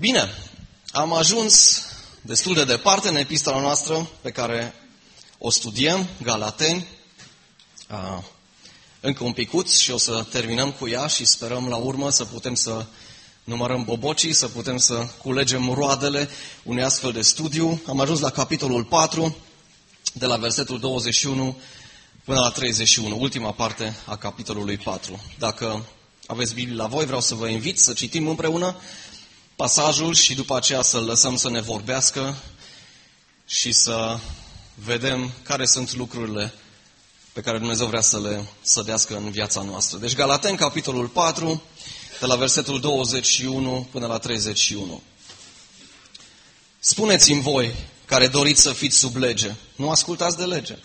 Bine, am ajuns destul de departe în epistola noastră pe care o studiem, Galateni, încă un picuț și o să terminăm cu ea și sperăm la urmă să putem să numărăm bobocii, să putem să culegem roadele unui astfel de studiu. Am ajuns la capitolul 4, de la versetul 21 până la 31, ultima parte a capitolului 4. Dacă aveți Biblie la voi, vreau să vă invit să citim împreună pasajul și după aceea să-l lăsăm să ne vorbească și să vedem care sunt lucrurile pe care Dumnezeu vrea să le sădească în viața noastră. Deci Galaten, capitolul 4, de la versetul 21 până la 31. Spuneți-mi voi, care doriți să fiți sub lege, nu ascultați de lege.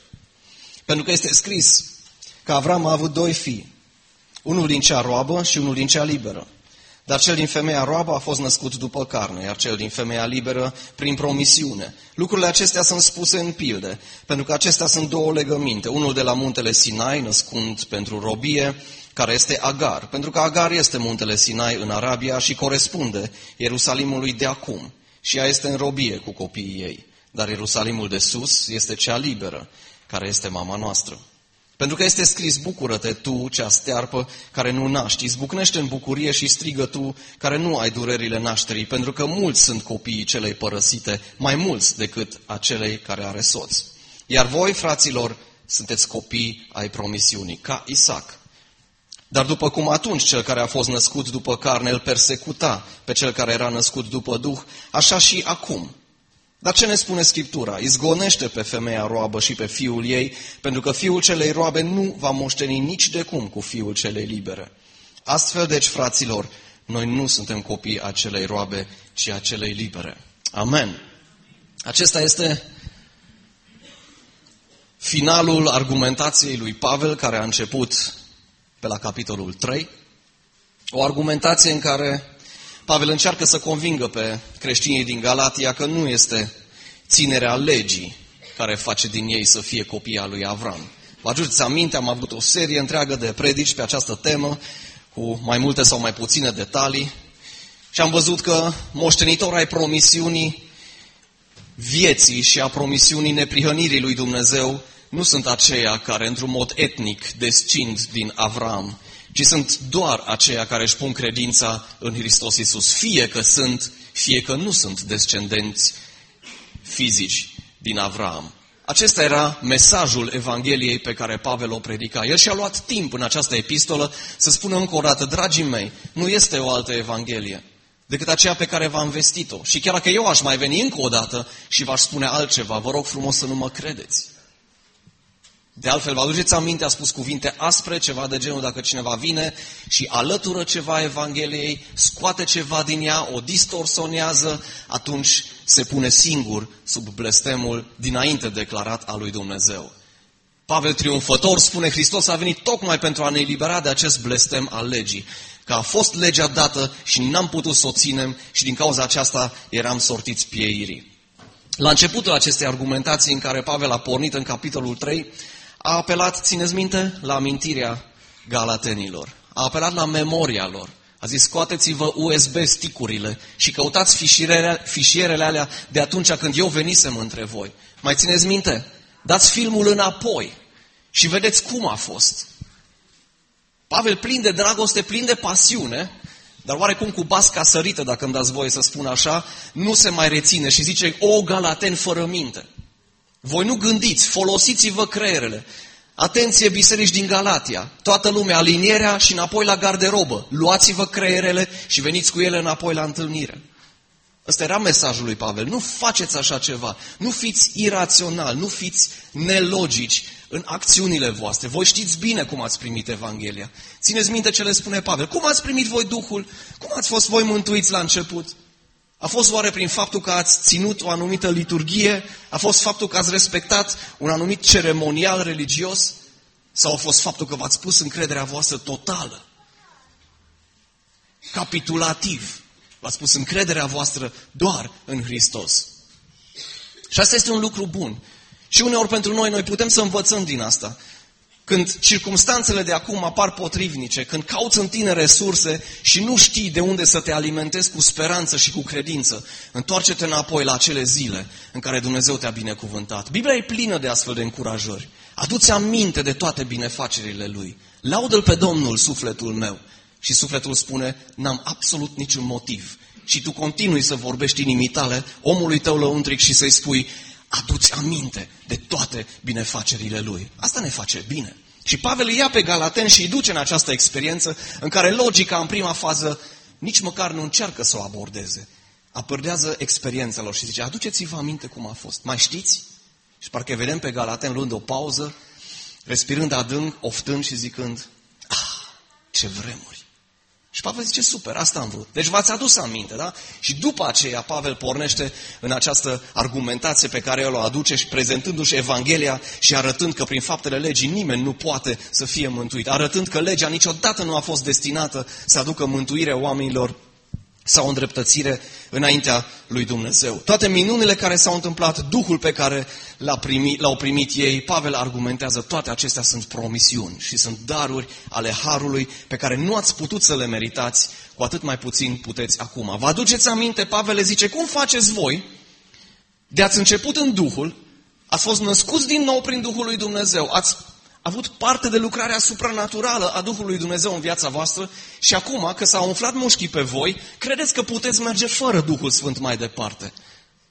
Pentru că este scris că Avram a avut doi fii, unul din cea roabă și unul din cea liberă. Dar cel din femeia roabă a fost născut după carne, iar cel din femeia liberă prin promisiune. Lucrurile acestea sunt spuse în pilde, pentru că acestea sunt două legăminte. Unul de la muntele Sinai, născând pentru robie, care este Agar, pentru că Agar este muntele Sinai în Arabia și corespunde Ierusalimului de acum. Și ea este în robie cu copiii ei. Dar Ierusalimul de sus este cea liberă, care este mama noastră. Pentru că este scris, bucură-te tu, cea stearpă, care nu naști, izbucnește în bucurie și strigă tu, care nu ai durerile nașterii, pentru că mulți sunt copiii celei părăsite, mai mulți decât acelei care are soț. Iar voi, fraților, sunteți copii ai promisiunii, ca Isaac. Dar după cum atunci cel care a fost născut după carne îl persecuta pe cel care era născut după Duh, așa și acum dar ce ne spune Scriptura? Izgonește pe femeia roabă și pe fiul ei, pentru că fiul celei roabe nu va moșteni nici de cum cu fiul celei libere. Astfel, deci, fraților, noi nu suntem copii acelei roabe, ci acelei libere. Amen. Acesta este finalul argumentației lui Pavel, care a început pe la capitolul 3. O argumentație în care Pavel încearcă să convingă pe creștinii din Galatia că nu este ținerea legii care face din ei să fie copii al lui Avram. Vă aduceți aminte, am avut o serie întreagă de predici pe această temă, cu mai multe sau mai puține detalii, și am văzut că moștenitor ai promisiunii vieții și a promisiunii neprihănirii lui Dumnezeu nu sunt aceia care într-un mod etnic descind din Avram, ci sunt doar aceia care își pun credința în Hristos Iisus, fie că sunt, fie că nu sunt descendenți fizici din Avram. Acesta era mesajul Evangheliei pe care Pavel o predica. El și-a luat timp în această epistolă să spună încă o dată, dragii mei, nu este o altă Evanghelie decât aceea pe care v-am vestit-o. Și chiar dacă eu aș mai veni încă o dată și v-aș spune altceva, vă rog frumos să nu mă credeți. De altfel, vă aduceți aminte, a spus cuvinte aspre, ceva de genul dacă cineva vine și alătură ceva Evangheliei, scoate ceva din ea, o distorsionează, atunci se pune singur sub blestemul dinainte declarat al lui Dumnezeu. Pavel triumfător spune, Hristos a venit tocmai pentru a ne elibera de acest blestem al legii. Că a fost legea dată și n-am putut să o ținem și din cauza aceasta eram sortiți pieirii. La începutul acestei argumentații în care Pavel a pornit în capitolul 3, a apelat, țineți minte, la amintirea galatenilor. A apelat la memoria lor. A zis, scoateți-vă USB sticurile și căutați fișierele, fișierele alea de atunci când eu venisem între voi. Mai țineți minte? Dați filmul înapoi și vedeți cum a fost. Pavel plin de dragoste, plin de pasiune, dar oarecum cu basca sărită, dacă îmi dați voie să spun așa, nu se mai reține și zice, o galaten fără minte. Voi nu gândiți, folosiți-vă creierele. Atenție, biserici din Galatia, toată lumea, alinierea și înapoi la garderobă. Luați-vă creierele și veniți cu ele înapoi la întâlnire. Ăsta era mesajul lui Pavel. Nu faceți așa ceva. Nu fiți iraționali, nu fiți nelogici în acțiunile voastre. Voi știți bine cum ați primit Evanghelia. Țineți minte ce le spune Pavel. Cum ați primit voi Duhul? Cum ați fost voi mântuiți la început? A fost oare prin faptul că ați ținut o anumită liturghie? A fost faptul că ați respectat un anumit ceremonial religios? Sau a fost faptul că v-ați pus încrederea voastră totală? Capitulativ. V-ați pus încrederea voastră doar în Hristos. Și asta este un lucru bun. Și uneori pentru noi, noi putem să învățăm din asta. Când circumstanțele de acum apar potrivnice, când cauți în tine resurse și nu știi de unde să te alimentezi cu speranță și cu credință, întoarce-te înapoi la acele zile în care Dumnezeu te-a binecuvântat. Biblia e plină de astfel de încurajări. Adu-ți aminte de toate binefacerile Lui. Laudă-L pe Domnul, sufletul meu. Și sufletul spune, n-am absolut niciun motiv. Și tu continui să vorbești inimii tale, omului tău lăuntric și să-i spui, aduți aminte de toate binefacerile Lui. Asta ne face bine. Și Pavel îi ia pe Galaten și îi duce în această experiență în care logica în prima fază nici măcar nu încearcă să o abordeze. Apărdează experiența lor și zice, aduceți-vă aminte cum a fost. Mai știți? Și parcă vedem pe Galaten luând o pauză, respirând adânc, oftând și zicând, ah, ce vremuri! Și Pavel zice, super, asta am vrut. Deci v-ați adus aminte, da? Și după aceea Pavel pornește în această argumentație pe care el o aduce și prezentându-și Evanghelia și arătând că prin faptele legii nimeni nu poate să fie mântuit. Arătând că legea niciodată nu a fost destinată să aducă mântuire oamenilor sau o îndreptățire înaintea lui Dumnezeu. Toate minunile care s-au întâmplat, Duhul pe care l-a primit, l-au primit ei, Pavel argumentează, toate acestea sunt promisiuni și sunt daruri ale Harului pe care nu ați putut să le meritați, cu atât mai puțin puteți acum. Vă aduceți aminte, Pavel le zice, cum faceți voi de ați început în Duhul, ați fost născuți din nou prin Duhul lui Dumnezeu, ați avut parte de lucrarea supranaturală a Duhului Dumnezeu în viața voastră și acum că s-au umflat mușchii pe voi, credeți că puteți merge fără Duhul Sfânt mai departe.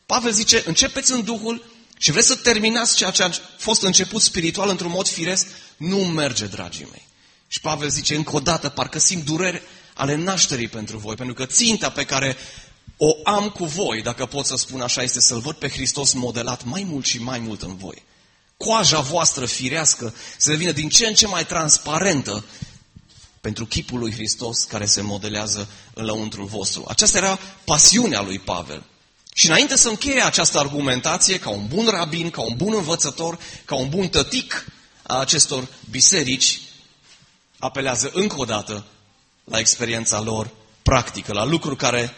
Pavel zice, începeți în Duhul și vreți să terminați ceea ce a fost început spiritual într-un mod firesc, nu merge, dragii mei. Și Pavel zice încă o dată, parcă simt dureri ale nașterii pentru voi, pentru că ținta pe care o am cu voi, dacă pot să spun așa, este să-L văd pe Hristos modelat mai mult și mai mult în voi coaja voastră firească să devină din ce în ce mai transparentă pentru chipul lui Hristos care se modelează în lăuntrul vostru. Aceasta era pasiunea lui Pavel. Și înainte să încheie această argumentație, ca un bun rabin, ca un bun învățător, ca un bun tătic a acestor biserici, apelează încă o dată la experiența lor practică, la lucruri care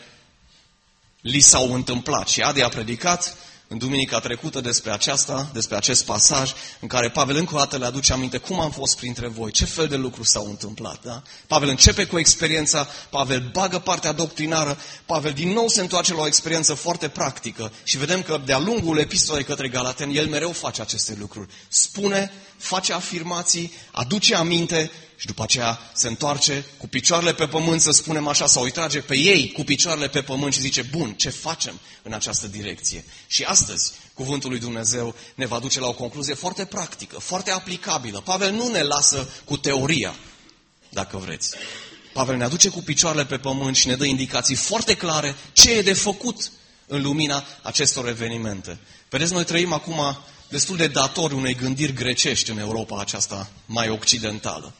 li s-au întâmplat. Și Adi a predicat în duminica trecută despre aceasta, despre acest pasaj, în care Pavel încă o dată le aduce aminte cum am fost printre voi, ce fel de lucruri s-au întâmplat. Da? Pavel începe cu experiența, Pavel bagă partea doctrinară, Pavel din nou se întoarce la o experiență foarte practică și vedem că de-a lungul epistolei către Galaten, el mereu face aceste lucruri. Spune, face afirmații, aduce aminte și după aceea se întoarce cu picioarele pe pământ, să spunem așa, sau îi trage pe ei cu picioarele pe pământ și zice, bun, ce facem în această direcție? Și astăzi, cuvântul lui Dumnezeu ne va duce la o concluzie foarte practică, foarte aplicabilă. Pavel nu ne lasă cu teoria, dacă vreți. Pavel ne aduce cu picioarele pe pământ și ne dă indicații foarte clare ce e de făcut în lumina acestor evenimente. Vedeți, noi trăim acum destul de datori unei gândiri grecești în Europa aceasta mai occidentală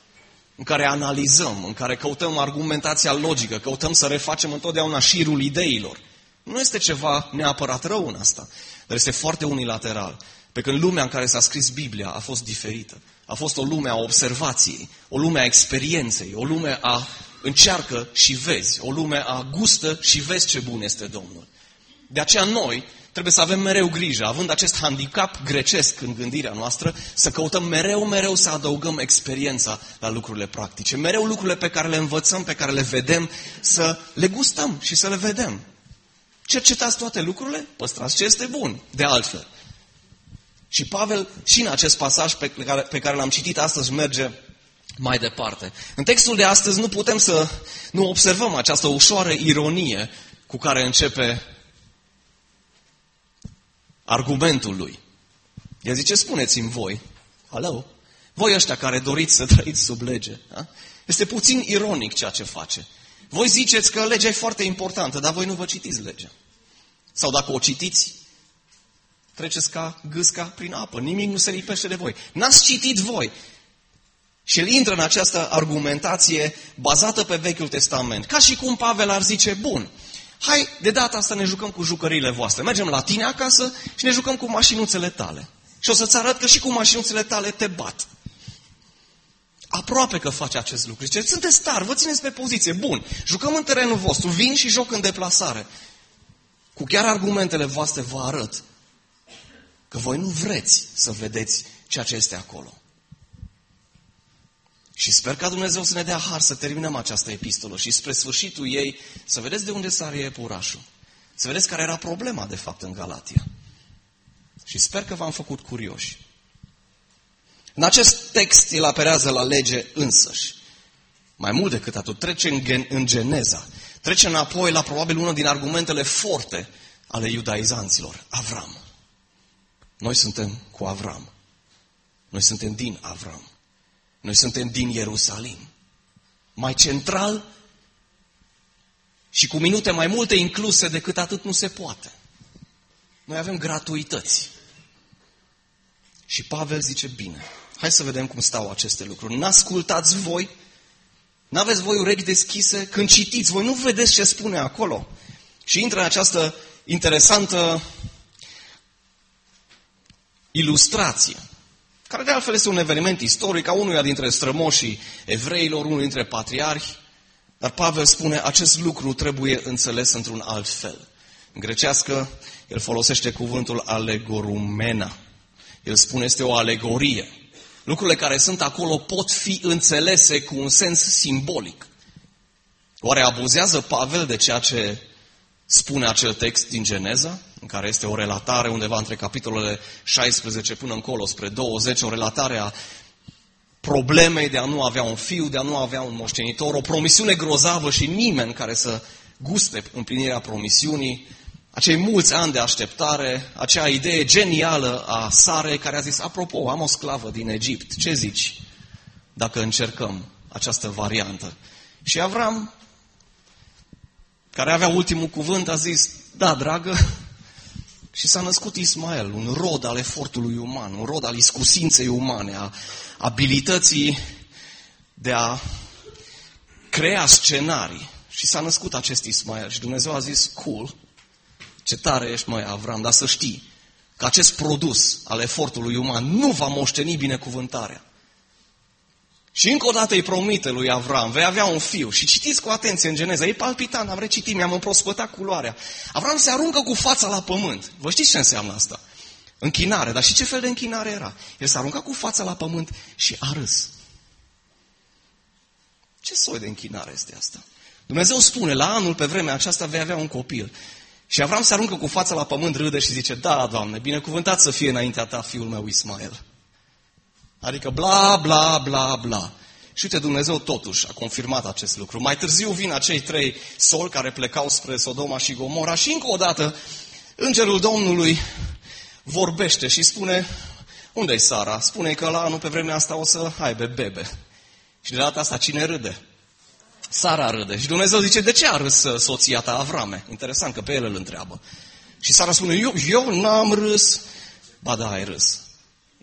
în care analizăm, în care căutăm argumentația logică, căutăm să refacem întotdeauna șirul ideilor. Nu este ceva neapărat rău în asta, dar este foarte unilateral. Pe când lumea în care s-a scris Biblia a fost diferită. A fost o lume a observației, o lume a experienței, o lume a încearcă și vezi, o lume a gustă și vezi ce bun este Domnul. De aceea noi trebuie să avem mereu grijă, având acest handicap grecesc în gândirea noastră, să căutăm mereu, mereu să adăugăm experiența la lucrurile practice. Mereu lucrurile pe care le învățăm, pe care le vedem, să le gustăm și să le vedem. Cercetați toate lucrurile, păstrați ce este bun, de altfel. Și Pavel, și în acest pasaj pe care, pe care l-am citit astăzi, merge mai departe. În textul de astăzi nu putem să nu observăm această ușoară ironie cu care începe argumentul lui. El zice, spuneți-mi voi, alo, voi ăștia care doriți să trăiți sub lege, da? este puțin ironic ceea ce face. Voi ziceți că legea e foarte importantă, dar voi nu vă citiți legea. Sau dacă o citiți, treceți ca gâsca prin apă, nimic nu se lipește de voi. N-ați citit voi. Și el intră în această argumentație bazată pe Vechiul Testament. Ca și cum Pavel ar zice, bun, hai, de data asta ne jucăm cu jucăriile voastre. Mergem la tine acasă și ne jucăm cu mașinuțele tale. Și o să-ți arăt că și cu mașinuțele tale te bat. Aproape că face acest lucru. Zice, sunteți tari, vă țineți pe poziție. Bun, jucăm în terenul vostru, vin și joc în deplasare. Cu chiar argumentele voastre vă arăt că voi nu vreți să vedeți ceea ce este acolo. Și sper ca Dumnezeu să ne dea har să terminăm această epistolă și spre sfârșitul ei să vedeți de unde sare iepurașul. Să vedeți care era problema de fapt în Galatia. Și sper că v-am făcut curioși. În acest text el aperează la lege însăși. Mai mult decât atât, trece în, gen, în geneza. Trece înapoi la probabil unul din argumentele forte ale iudaizanților. Avram. Noi suntem cu Avram. Noi suntem din Avram. Noi suntem din Ierusalim. Mai central și cu minute mai multe incluse decât atât nu se poate. Noi avem gratuități. Și Pavel zice, bine, hai să vedem cum stau aceste lucruri. N-ascultați voi, n-aveți voi urechi deschise când citiți, voi nu vedeți ce spune acolo. Și intră în această interesantă ilustrație, care de altfel este un eveniment istoric a unuia dintre strămoșii evreilor, unul dintre patriarhi, dar Pavel spune, acest lucru trebuie înțeles într-un alt fel. În grecească, el folosește cuvântul alegorumena. El spune, este o alegorie. Lucrurile care sunt acolo pot fi înțelese cu un sens simbolic. Oare abuzează Pavel de ceea ce spune acel text din Geneza, în care este o relatare undeva între capitolele 16 până încolo, spre 20, o relatare a problemei de a nu avea un fiu, de a nu avea un moștenitor, o promisiune grozavă și nimeni care să guste împlinirea promisiunii, acei mulți ani de așteptare, acea idee genială a Sare care a zis, apropo, am o sclavă din Egipt, ce zici dacă încercăm această variantă? Și Avram, care avea ultimul cuvânt, a zis, da, dragă, și s-a născut Ismael, un rod al efortului uman, un rod al iscusinței umane, a abilității de a crea scenarii. Și s-a născut acest Ismael și Dumnezeu a zis, cool, ce tare ești, măi, Avram, dar să știi că acest produs al efortului uman nu va moșteni binecuvântarea. Și încă o dată îi promite lui Avram, vei avea un fiu. Și citiți cu atenție în Geneza, e palpitant, am recitit, mi-am împrospătat culoarea. Avram se aruncă cu fața la pământ. Vă știți ce înseamnă asta? Închinare, dar și ce fel de închinare era? El s-a aruncat cu fața la pământ și a râs. Ce soi de închinare este asta? Dumnezeu spune, la anul pe vremea aceasta vei avea un copil. Și Avram se aruncă cu fața la pământ, râde și zice, da, Doamne, binecuvântat să fie înaintea ta fiul meu Ismael. Adică bla, bla, bla, bla. Și uite, Dumnezeu totuși a confirmat acest lucru. Mai târziu vin acei trei soli care plecau spre Sodoma și Gomora și încă o dată Îngerul Domnului vorbește și spune, unde e Sara? Spune că la anul pe vremea asta o să aibă bebe. Și de data asta cine râde? Sara râde. Și Dumnezeu zice, de ce a râs uh, soția ta Avrame? Interesant că pe el îl întreabă. Și Sara spune, eu, eu n-am râs. Ba da, ai râs.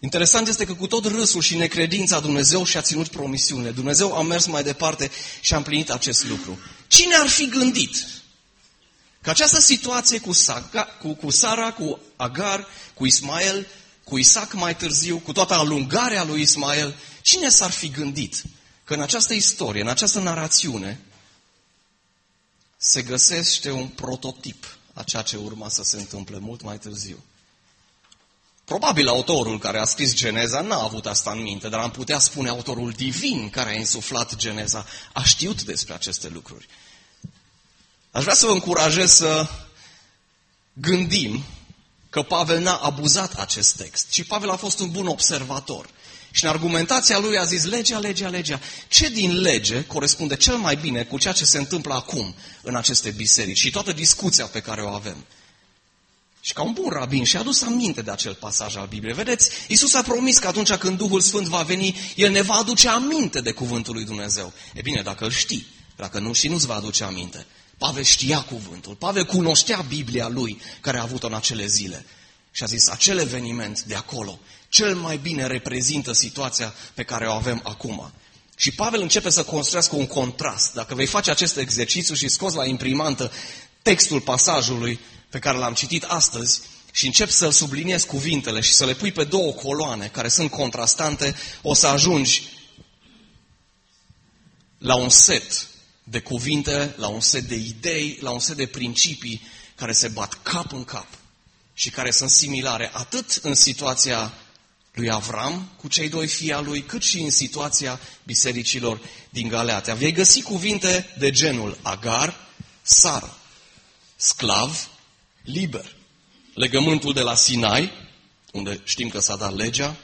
Interesant este că cu tot râsul și necredința Dumnezeu și-a ținut promisiunile. Dumnezeu a mers mai departe și a împlinit acest lucru. Cine ar fi gândit că această situație cu, Saga, cu, cu Sara, cu Agar, cu Ismael, cu Isaac mai târziu, cu toată alungarea lui Ismael, cine s-ar fi gândit că în această istorie, în această narațiune, se găsește un prototip a ceea ce urma să se întâmple mult mai târziu. Probabil autorul care a scris Geneza n-a avut asta în minte, dar am putea spune autorul divin care a insuflat Geneza a știut despre aceste lucruri. Aș vrea să vă încurajez să gândim că Pavel n-a abuzat acest text, ci Pavel a fost un bun observator. Și în argumentația lui a zis legea, legea, legea. Ce din lege corespunde cel mai bine cu ceea ce se întâmplă acum în aceste biserici și toată discuția pe care o avem? Și ca un bun rabin și-a adus aminte de acel pasaj al Bibliei. Vedeți, Iisus a promis că atunci când Duhul Sfânt va veni, El ne va aduce aminte de cuvântul lui Dumnezeu. E bine, dacă îl știi, dacă nu și nu-ți va aduce aminte. Pavel știa cuvântul, Pavel cunoștea Biblia lui care a avut-o în acele zile. Și a zis, acel eveniment de acolo cel mai bine reprezintă situația pe care o avem acum. Și Pavel începe să construiască un contrast. Dacă vei face acest exercițiu și scoți la imprimantă textul pasajului pe care l-am citit astăzi și încep să-l subliniezi cuvintele și să le pui pe două coloane care sunt contrastante, o să ajungi la un set de cuvinte, la un set de idei, la un set de principii care se bat cap în cap și care sunt similare atât în situația lui Avram cu cei doi fii al lui, cât și în situația bisericilor din Galeatea. Vei găsi cuvinte de genul agar, Sara, sclav, liber. Legământul de la Sinai, unde știm că s-a dat legea,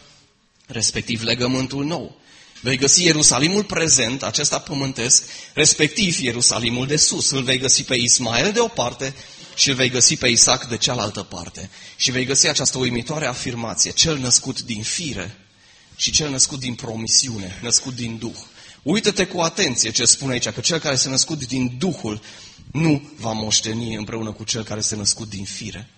respectiv legământul nou. Vei găsi Ierusalimul prezent, acesta pământesc, respectiv Ierusalimul de sus. Îl vei găsi pe Ismael de o parte și îl vei găsi pe Isaac de cealaltă parte. Și vei găsi această uimitoare afirmație, cel născut din fire și cel născut din promisiune, născut din Duh. Uită-te cu atenție ce spune aici, că cel care se născut din Duhul nu va moșteni împreună cu cel care se născut din fire.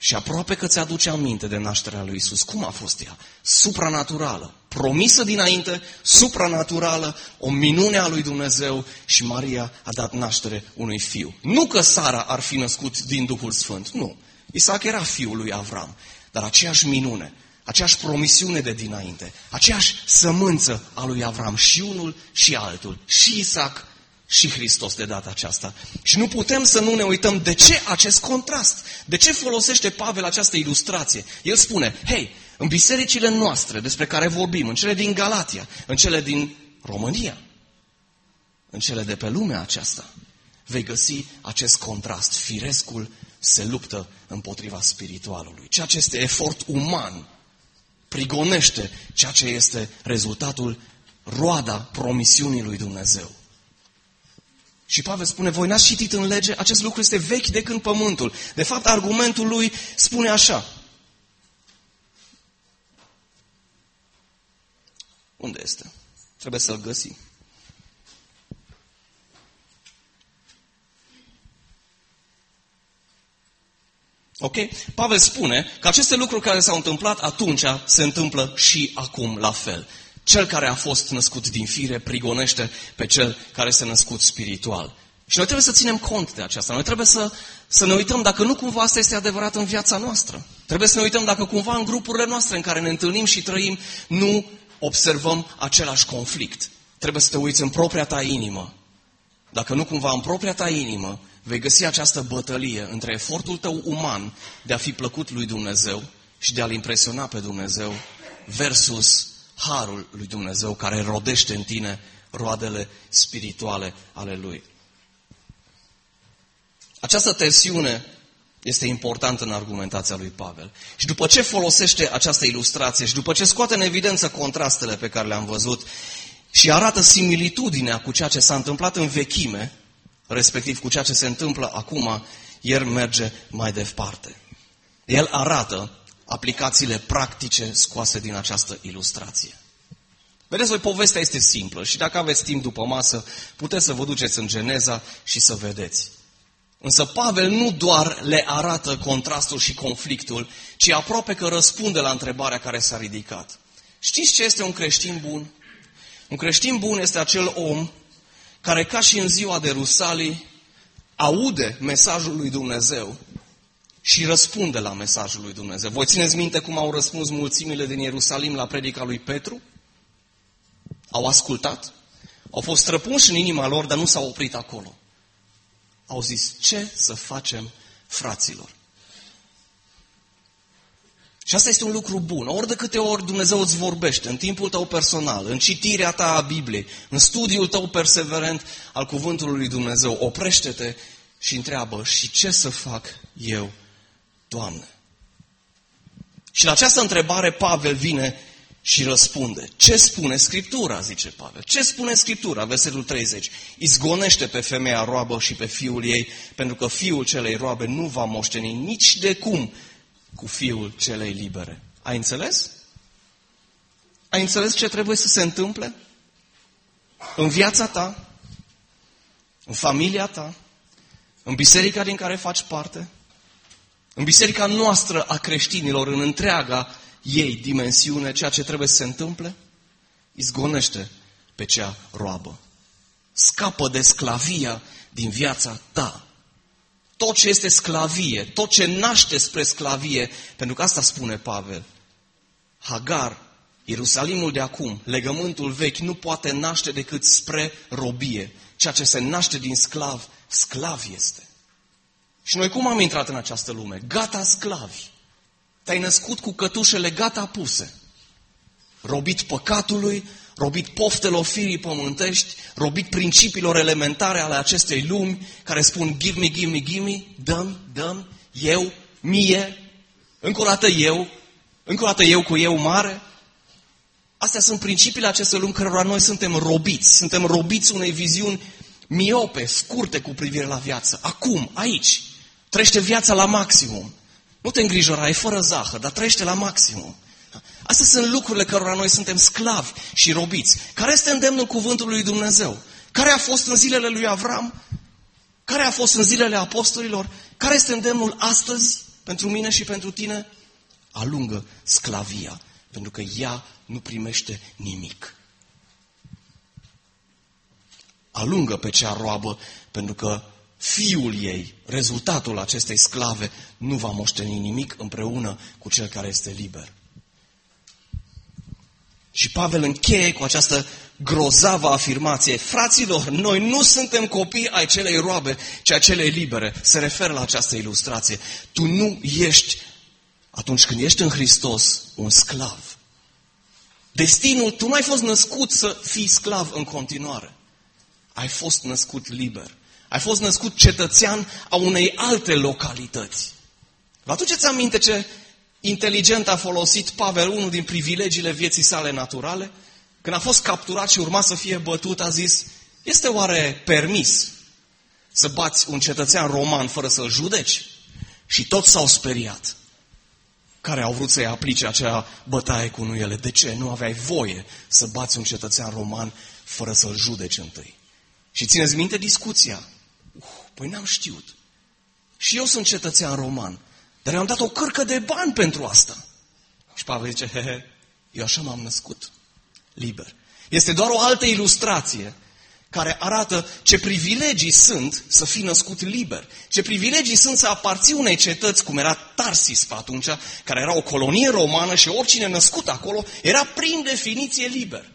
Și aproape că ți-aduce aminte de nașterea lui Isus. Cum a fost ea? Supranaturală. Promisă dinainte, supranaturală, o minune a lui Dumnezeu și Maria a dat naștere unui fiu. Nu că Sara ar fi născut din Duhul Sfânt, nu. Isaac era fiul lui Avram, dar aceeași minune, aceeași promisiune de dinainte, aceeași sămânță a lui Avram și unul și altul, și Isaac și Hristos de data aceasta. Și nu putem să nu ne uităm de ce acest contrast. De ce folosește Pavel această ilustrație? El spune, hei, în bisericile noastre despre care vorbim, în cele din Galatia, în cele din România, în cele de pe lumea aceasta, vei găsi acest contrast. Firescul se luptă împotriva spiritualului. Ceea ce este efort uman prigonește ceea ce este rezultatul, roada promisiunii lui Dumnezeu. Și Pavel spune, voi n-ați citit în lege, acest lucru este vechi de când pământul. De fapt, argumentul lui spune așa. Unde este? Trebuie să-l găsim. Ok? Pavel spune că aceste lucruri care s-au întâmplat atunci se întâmplă și acum la fel. Cel care a fost născut din fire prigonește pe cel care s-a născut spiritual. Și noi trebuie să ținem cont de aceasta. Noi trebuie să, să ne uităm dacă nu cumva asta este adevărat în viața noastră. Trebuie să ne uităm dacă cumva în grupurile noastre în care ne întâlnim și trăim nu observăm același conflict. Trebuie să te uiți în propria ta inimă. Dacă nu cumva în propria ta inimă vei găsi această bătălie între efortul tău uman de a fi plăcut lui Dumnezeu și de a-L impresiona pe Dumnezeu versus harul lui Dumnezeu care rodește în tine roadele spirituale ale Lui. Această tensiune este importantă în argumentația lui Pavel. Și după ce folosește această ilustrație și după ce scoate în evidență contrastele pe care le-am văzut și arată similitudinea cu ceea ce s-a întâmplat în vechime, respectiv cu ceea ce se întâmplă acum, el merge mai departe. El arată aplicațiile practice scoase din această ilustrație. Vedeți, voi povestea este simplă și dacă aveți timp după masă, puteți să vă duceți în Geneza și să vedeți. Însă Pavel nu doar le arată contrastul și conflictul, ci aproape că răspunde la întrebarea care s-a ridicat. Știți ce este un creștin bun? Un creștin bun este acel om care, ca și în ziua de Rusalii, aude mesajul lui Dumnezeu și răspunde la mesajul lui Dumnezeu. Voi țineți minte cum au răspuns mulțimile din Ierusalim la predica lui Petru? Au ascultat? Au fost străpunși în inima lor, dar nu s-au oprit acolo. Au zis, ce să facem fraților? Și asta este un lucru bun. Ori de câte ori Dumnezeu îți vorbește, în timpul tău personal, în citirea ta a Bibliei, în studiul tău perseverent al Cuvântului lui Dumnezeu, oprește-te și întreabă, și ce să fac eu, Doamne? Și la această întrebare Pavel vine și răspunde. Ce spune Scriptura, zice Pavel. Ce spune Scriptura? Versetul 30. Izgonește pe femeia roabă și pe fiul ei, pentru că fiul celei roabe nu va moșteni nici de cum cu fiul celei libere. Ai înțeles? Ai înțeles ce trebuie să se întâmple? În viața ta, în familia ta, în biserica din care faci parte, în biserica noastră a creștinilor, în întreaga ei dimensiune, ceea ce trebuie să se întâmple, izgonește pe cea roabă. Scapă de sclavia din viața ta. Tot ce este sclavie, tot ce naște spre sclavie, pentru că asta spune Pavel. Hagar, Ierusalimul de acum, legământul vechi, nu poate naște decât spre robie. Ceea ce se naște din sclav, sclav este. Și noi cum am intrat în această lume? Gata sclavi. te-ai născut cu cătușele gata puse. Robit păcatului, robit poftelor firii pământești, robit principiilor elementare ale acestei lumi, care spun give me, give me, give me, dăm, dăm, eu, mie, încă o dată eu, încă o dată eu cu eu mare. Astea sunt principiile acestei lumi cărora noi suntem robiți. Suntem robiți unei viziuni miope, scurte cu privire la viață. Acum, aici, trăiește viața la maximum. Nu te îngrijora, e fără zahăr, dar trăiește la maximum. Astea sunt lucrurile cărora noi suntem sclavi și robiți. Care este îndemnul cuvântului lui Dumnezeu? Care a fost în zilele lui Avram? Care a fost în zilele apostolilor? Care este îndemnul astăzi pentru mine și pentru tine? Alungă sclavia, pentru că ea nu primește nimic. Alungă pe cea roabă, pentru că fiul ei, rezultatul acestei sclave, nu va moșteni nimic împreună cu cel care este liber. Și Pavel încheie cu această grozavă afirmație. Fraților, noi nu suntem copii ai celei roabe, ci ai celei libere. Se referă la această ilustrație. Tu nu ești, atunci când ești în Hristos, un sclav. Destinul, tu nu ai fost născut să fii sclav în continuare. Ai fost născut liber. Ai fost născut cetățean a unei alte localități. Vă aduceți aminte ce inteligent a folosit Pavel unul din privilegiile vieții sale naturale? Când a fost capturat și urma să fie bătut, a zis, este oare permis să bați un cetățean roman fără să-l judeci? Și toți s-au speriat. Care au vrut să-i aplice acea bătaie cu nuiele. De ce? Nu aveai voie să bați un cetățean roman fără să-l judeci întâi. Și țineți minte discuția. Uh, păi n-am știut. Și eu sunt cetățean roman. Dar i-am dat o cârcă de bani pentru asta. Și Pavel zice, he, he, eu așa m-am născut. Liber. Este doar o altă ilustrație care arată ce privilegii sunt să fii născut liber. Ce privilegii sunt să aparții unei cetăți, cum era Tarsis pe atunci, care era o colonie romană și oricine născut acolo era prin definiție liber.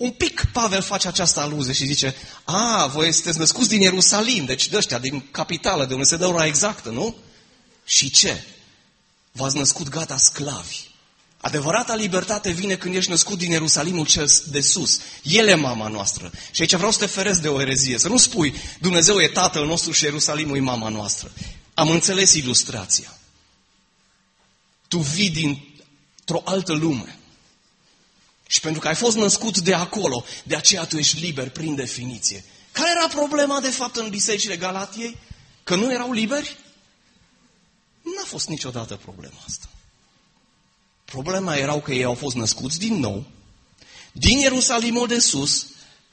Un pic Pavel face această aluzie și zice, a, voi sunteți născuți din Ierusalim, deci de ăștia, din capitală, de unde se dă ora exactă, nu? Și ce? V-ați născut gata sclavi. Adevărata libertate vine când ești născut din Ierusalimul cel de sus. El e mama noastră. Și aici vreau să te feresc de o erezie. Să nu spui, Dumnezeu e tatăl nostru și Ierusalimul e mama noastră. Am înțeles ilustrația. Tu vii dintr-o altă lume. Și pentru că ai fost născut de acolo, de aceea tu ești liber prin definiție. Care era problema, de fapt, în bisericile Galatiei? Că nu erau liberi? N-a fost niciodată problema asta. Problema erau că ei au fost născuți din nou, din Ierusalimul de sus,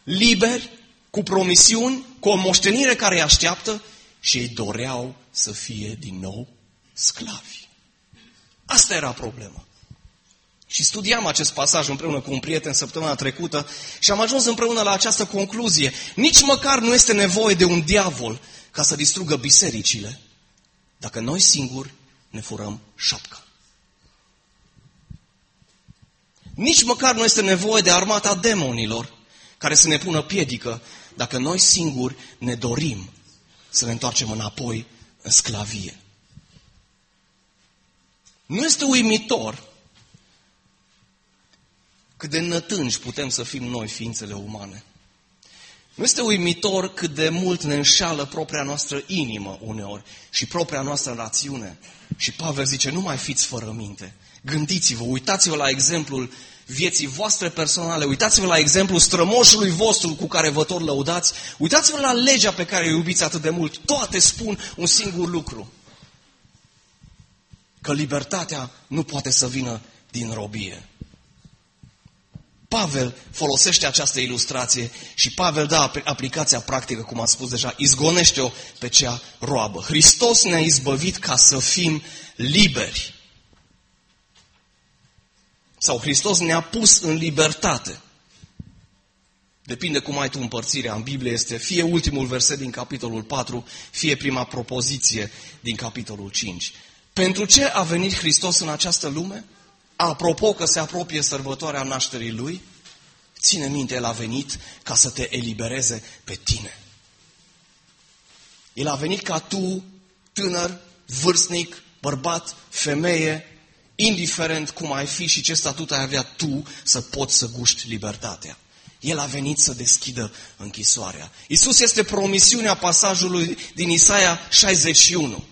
liberi, cu promisiuni, cu o moștenire care îi așteaptă și ei doreau să fie din nou sclavi. Asta era problema. Și studiam acest pasaj împreună cu un prieten săptămâna trecută și am ajuns împreună la această concluzie. Nici măcar nu este nevoie de un diavol ca să distrugă bisericile, dacă noi singuri ne furăm șapca. Nici măcar nu este nevoie de armata demonilor care să ne pună piedică dacă noi singuri ne dorim să ne întoarcem înapoi în sclavie. Nu este uimitor cât de nătângi putem să fim noi, ființele umane. Nu este uimitor cât de mult ne înșală propria noastră inimă uneori și propria noastră rațiune. Și Pavel zice, nu mai fiți fără minte. Gândiți-vă, uitați-vă la exemplul vieții voastre personale, uitați-vă la exemplul strămoșului vostru cu care vă tot lăudați, uitați-vă la legea pe care o iubiți atât de mult. Toate spun un singur lucru. Că libertatea nu poate să vină din robie. Pavel folosește această ilustrație și Pavel dă aplicația practică, cum am spus deja, izgonește-o pe cea roabă. Hristos ne-a izbăvit ca să fim liberi. Sau Hristos ne-a pus în libertate. Depinde cum ai tu împărțirea în Biblie, este fie ultimul verset din capitolul 4, fie prima propoziție din capitolul 5. Pentru ce a venit Hristos în această lume? Apropo că se apropie sărbătoarea nașterii Lui, ține minte, El a venit ca să te elibereze pe tine. El a venit ca tu, tânăr, vârstnic, bărbat, femeie, indiferent cum ai fi și ce statut ai avea tu, să poți să guști libertatea. El a venit să deschidă închisoarea. Isus este promisiunea pasajului din Isaia 61.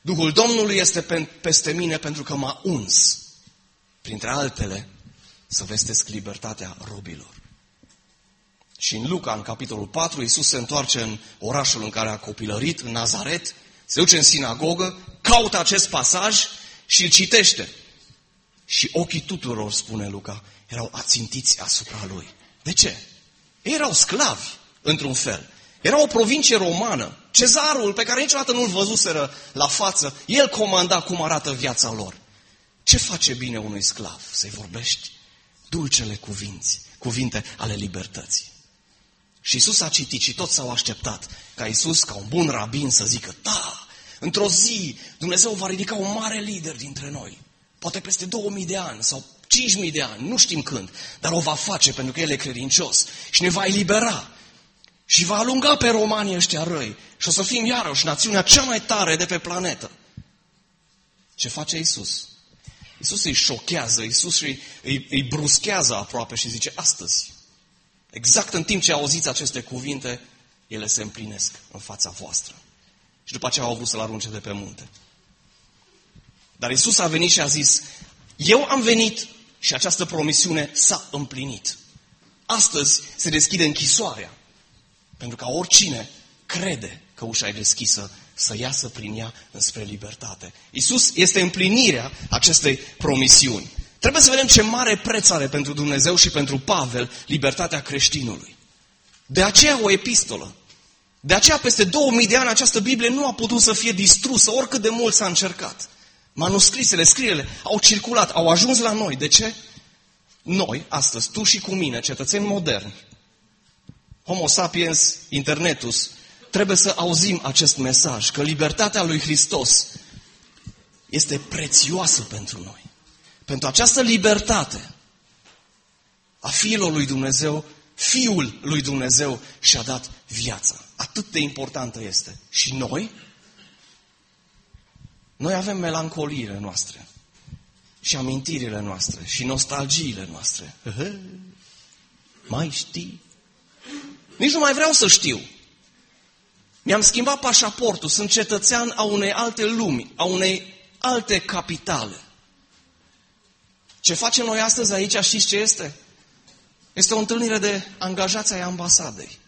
Duhul Domnului este peste mine pentru că m-a uns, printre altele, să vestesc libertatea robilor. Și în Luca, în capitolul 4, Iisus se întoarce în orașul în care a copilărit, în Nazaret, se duce în sinagogă, caută acest pasaj și îl citește. Și ochii tuturor, spune Luca, erau ațintiți asupra lui. De ce? Ei erau sclavi, într-un fel. Era o provincie romană. Cezarul, pe care niciodată nu-l văzuseră la față, el comanda cum arată viața lor. Ce face bine unui sclav? Să-i vorbești dulcele cuvinți, cuvinte ale libertății. Și Isus a citit și toți s-au așteptat ca Isus, ca un bun rabin, să zică, da, într-o zi Dumnezeu va ridica un mare lider dintre noi. Poate peste 2000 de ani sau 5000 de ani, nu știm când, dar o va face pentru că El e credincios și ne va elibera. Și va alunga pe romanii ăștia răi și o să fim iarăși națiunea cea mai tare de pe planetă. Ce face Isus? Isus îi șochează, Isus îi, îi, îi bruschează aproape și zice, astăzi, exact în timp ce auziți aceste cuvinte, ele se împlinesc în fața voastră. Și după aceea au vrut să-l arunce de pe munte. Dar Isus a venit și a zis, eu am venit și această promisiune s-a împlinit. Astăzi se deschide închisoarea. Pentru ca oricine crede că ușa e deschisă să iasă prin ea înspre libertate. Isus este împlinirea acestei promisiuni. Trebuie să vedem ce mare preț are pentru Dumnezeu și pentru Pavel libertatea creștinului. De aceea o epistolă. De aceea peste 2000 de ani această Biblie nu a putut să fie distrusă oricât de mult s-a încercat. Manuscrisele, scrierile au circulat, au ajuns la noi. De ce? Noi, astăzi, tu și cu mine, cetățeni moderni, Homo sapiens internetus, trebuie să auzim acest mesaj, că libertatea lui Hristos este prețioasă pentru noi. Pentru această libertate a fiilor lui Dumnezeu, Fiul lui Dumnezeu și-a dat viața. Atât de importantă este. Și noi, noi avem melancoliile noastre și amintirile noastre și nostalgiile noastre. Mai știi? Nici nu mai vreau să știu. Mi-am schimbat pașaportul, sunt cetățean a unei alte lumi, a unei alte capitale. Ce facem noi astăzi aici, știți ce este? Este o întâlnire de angajați ai ambasadei.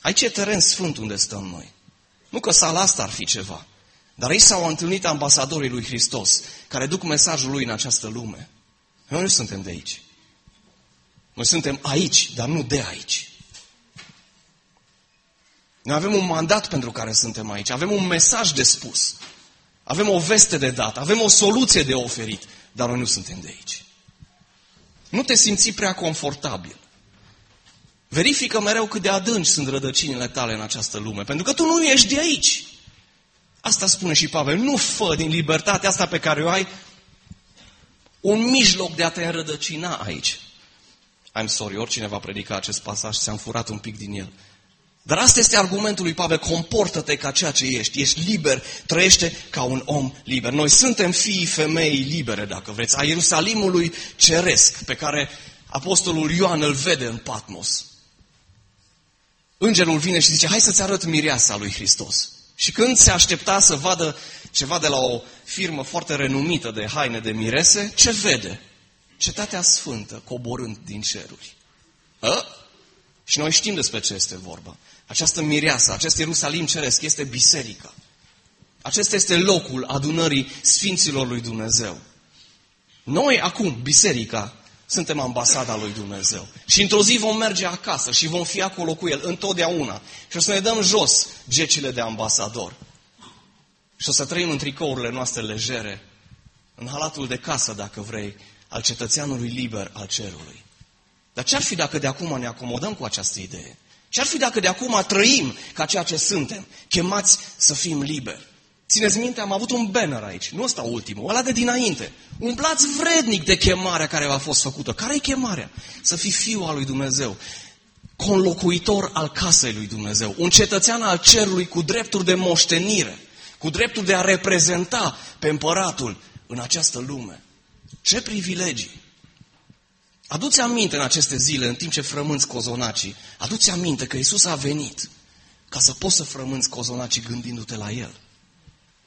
Aici e teren sfânt unde stăm noi. Nu că sala asta ar fi ceva. Dar aici s-au întâlnit ambasadorii lui Hristos, care duc mesajul lui în această lume. Noi nu suntem de aici. Noi suntem aici, dar nu de aici. Noi avem un mandat pentru care suntem aici, avem un mesaj de spus, avem o veste de dat, avem o soluție de oferit, dar noi nu suntem de aici. Nu te simți prea confortabil. Verifică mereu cât de adânci sunt rădăcinile tale în această lume, pentru că tu nu ești de aici. Asta spune și Pavel. Nu fă din libertatea asta pe care o ai un mijloc de a te înrădăcina aici. I'm sorry, oricine va predica acest pasaj, ți-am furat un pic din el. Dar asta este argumentul lui Pavel, comportă-te ca ceea ce ești, ești liber, trăiește ca un om liber. Noi suntem fii femei libere, dacă vreți, a Ierusalimului ceresc, pe care apostolul Ioan îl vede în Patmos. Îngerul vine și zice, hai să-ți arăt mireasa lui Hristos. Și când se aștepta să vadă ceva de la o firmă foarte renumită de haine de mirese, ce vede? Cetatea sfântă coborând din ceruri. A? Și noi știm despre ce este vorba. Această mireasă, acest Ierusalim ceresc este biserica. Acesta este locul adunării Sfinților lui Dumnezeu. Noi acum, biserica, suntem ambasada lui Dumnezeu. Și într-o zi vom merge acasă și vom fi acolo cu El întotdeauna. Și o să ne dăm jos gecile de ambasador. Și o să trăim în tricourile noastre legere, în halatul de casă, dacă vrei, al cetățeanului liber al cerului. Dar ce-ar fi dacă de acum ne acomodăm cu această idee? Ce-ar fi dacă de acum trăim ca ceea ce suntem, chemați să fim liberi? Țineți minte, am avut un banner aici, nu ăsta ultimul, ăla de dinainte. Umblați vrednic de chemarea care v-a fost făcută. Care e chemarea? Să fii fiul al lui Dumnezeu, conlocuitor al casei lui Dumnezeu, un cetățean al cerului cu drepturi de moștenire, cu dreptul de a reprezenta pe împăratul în această lume. Ce privilegii! Aduți aminte în aceste zile, în timp ce frămânți cozonacii, aduți aminte că Isus a venit ca să poți să frămânți cozonacii gândindu-te la El.